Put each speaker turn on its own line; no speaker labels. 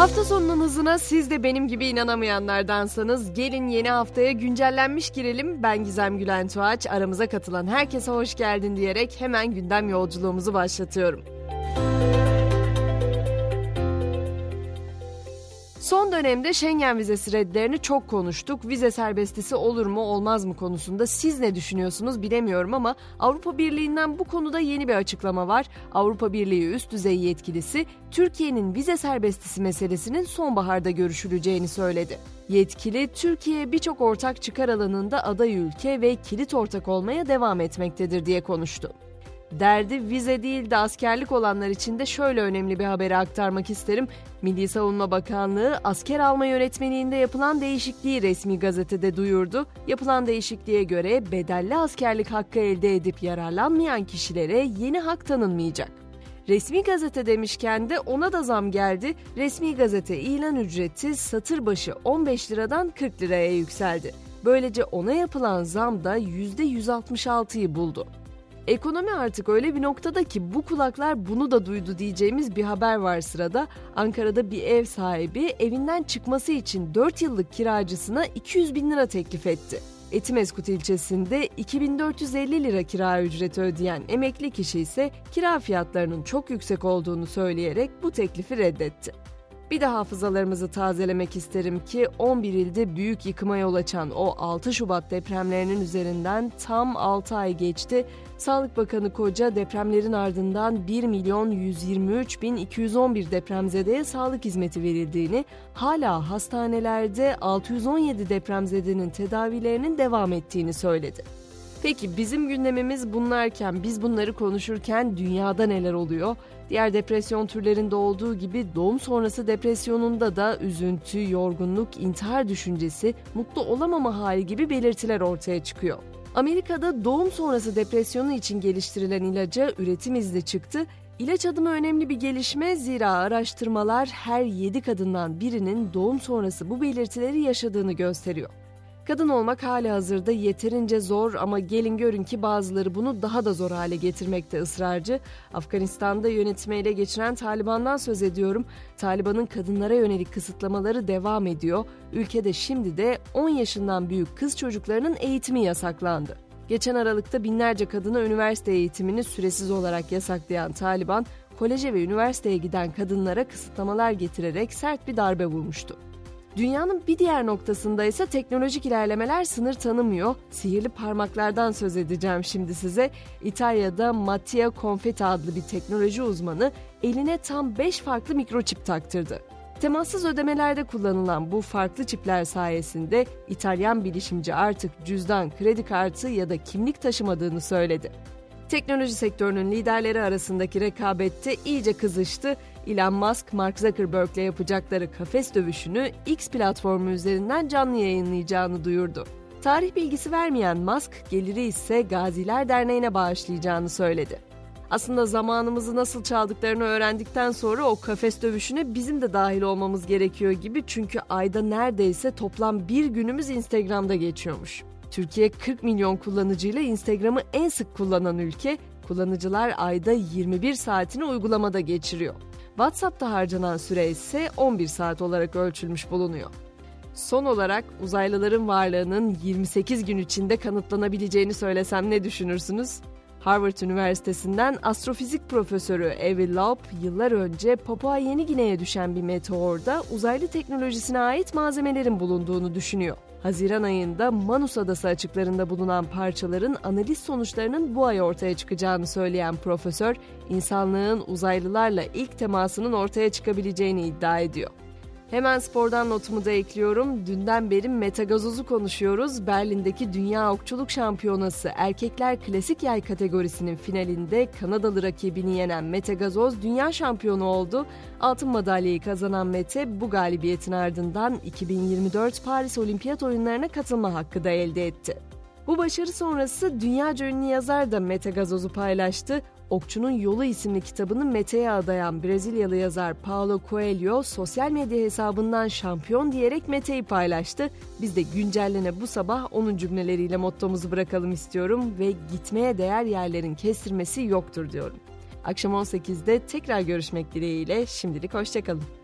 Hafta sonunun hızına siz de benim gibi inanamayanlardansanız gelin yeni haftaya güncellenmiş girelim. Ben Gizem Gülen Tuğaç. Aramıza katılan herkese hoş geldin diyerek hemen gündem yolculuğumuzu başlatıyorum. Son dönemde Schengen vizesi redlerini çok konuştuk. Vize serbestisi olur mu olmaz mı konusunda siz ne düşünüyorsunuz bilemiyorum ama Avrupa Birliği'nden bu konuda yeni bir açıklama var. Avrupa Birliği üst düzey yetkilisi Türkiye'nin vize serbestisi meselesinin sonbaharda görüşüleceğini söyledi. Yetkili Türkiye birçok ortak çıkar alanında aday ülke ve kilit ortak olmaya devam etmektedir diye konuştu. Derdi vize değil de askerlik olanlar için de şöyle önemli bir haberi aktarmak isterim. Milli Savunma Bakanlığı asker alma yönetmeliğinde yapılan değişikliği resmi gazetede duyurdu. Yapılan değişikliğe göre bedelli askerlik hakkı elde edip yararlanmayan kişilere yeni hak tanınmayacak. Resmi gazete demişken de ona da zam geldi. Resmi gazete ilan ücreti satır başı 15 liradan 40 liraya yükseldi. Böylece ona yapılan zam da %166'yı buldu. Ekonomi artık öyle bir noktada ki bu kulaklar bunu da duydu diyeceğimiz bir haber var sırada. Ankara'da bir ev sahibi evinden çıkması için 4 yıllık kiracısına 200 bin lira teklif etti. Etimeskut ilçesinde 2450 lira kira ücreti ödeyen emekli kişi ise kira fiyatlarının çok yüksek olduğunu söyleyerek bu teklifi reddetti. Bir de hafızalarımızı tazelemek isterim ki 11 ilde büyük yıkıma yol açan o 6 Şubat depremlerinin üzerinden tam 6 ay geçti. Sağlık Bakanı Koca depremlerin ardından 1 milyon 123 bin 211 depremzedeye sağlık hizmeti verildiğini, hala hastanelerde 617 depremzedenin tedavilerinin devam ettiğini söyledi. Peki bizim gündemimiz bunlarken, biz bunları konuşurken dünyada neler oluyor? Diğer depresyon türlerinde olduğu gibi doğum sonrası depresyonunda da üzüntü, yorgunluk, intihar düşüncesi, mutlu olamama hali gibi belirtiler ortaya çıkıyor. Amerika'da doğum sonrası depresyonu için geliştirilen ilaca üretim izni çıktı. İlaç adımı önemli bir gelişme zira araştırmalar her 7 kadından birinin doğum sonrası bu belirtileri yaşadığını gösteriyor. Kadın olmak hali hazırda yeterince zor ama gelin görün ki bazıları bunu daha da zor hale getirmekte ısrarcı. Afganistan'da yönetimi ele geçiren Taliban'dan söz ediyorum. Taliban'ın kadınlara yönelik kısıtlamaları devam ediyor. Ülkede şimdi de 10 yaşından büyük kız çocuklarının eğitimi yasaklandı. Geçen Aralık'ta binlerce kadına üniversite eğitimini süresiz olarak yasaklayan Taliban, koleje ve üniversiteye giden kadınlara kısıtlamalar getirerek sert bir darbe vurmuştu. Dünyanın bir diğer noktasında ise teknolojik ilerlemeler sınır tanımıyor. Sihirli parmaklardan söz edeceğim şimdi size. İtalya'da Mattia Confetti adlı bir teknoloji uzmanı eline tam 5 farklı mikroçip taktırdı. Temassız ödemelerde kullanılan bu farklı çipler sayesinde İtalyan bilişimci artık cüzdan, kredi kartı ya da kimlik taşımadığını söyledi. Teknoloji sektörünün liderleri arasındaki rekabette iyice kızıştı. Elon Musk, Mark Zuckerberg ile yapacakları kafes dövüşünü X platformu üzerinden canlı yayınlayacağını duyurdu. Tarih bilgisi vermeyen Musk, geliri ise Gaziler Derneği'ne bağışlayacağını söyledi. Aslında zamanımızı nasıl çaldıklarını öğrendikten sonra o kafes dövüşüne bizim de dahil olmamız gerekiyor gibi çünkü ayda neredeyse toplam bir günümüz Instagram'da geçiyormuş. Türkiye 40 milyon kullanıcıyla Instagram'ı en sık kullanan ülke, kullanıcılar ayda 21 saatini uygulamada geçiriyor. WhatsApp'ta harcanan süre ise 11 saat olarak ölçülmüş bulunuyor. Son olarak uzaylıların varlığının 28 gün içinde kanıtlanabileceğini söylesem ne düşünürsünüz? Harvard Üniversitesi'nden astrofizik profesörü Avi Loeb yıllar önce Papua Yeni Gine'ye düşen bir meteorda uzaylı teknolojisine ait malzemelerin bulunduğunu düşünüyor. Haziran ayında Manus Adası açıklarında bulunan parçaların analiz sonuçlarının bu ay ortaya çıkacağını söyleyen profesör, insanlığın uzaylılarla ilk temasının ortaya çıkabileceğini iddia ediyor. Hemen spordan notumu da ekliyorum. Dünden beri metagazozu konuşuyoruz. Berlin'deki Dünya Okçuluk Şampiyonası erkekler klasik yay kategorisinin finalinde Kanadalı rakibini yenen Mete Gazoz dünya şampiyonu oldu. Altın madalyayı kazanan Mete bu galibiyetin ardından 2024 Paris Olimpiyat oyunlarına katılma hakkı da elde etti. Bu başarı sonrası dünyaca ünlü yazar da Mete Gazoz'u paylaştı. Okçunun Yolu isimli kitabını Mete'ye adayan Brezilyalı yazar Paulo Coelho sosyal medya hesabından şampiyon diyerek Mete'yi paylaştı. Biz de güncellene bu sabah onun cümleleriyle mottomuzu bırakalım istiyorum ve gitmeye değer yerlerin kestirmesi yoktur diyorum. Akşam 18'de tekrar görüşmek dileğiyle şimdilik hoşçakalın.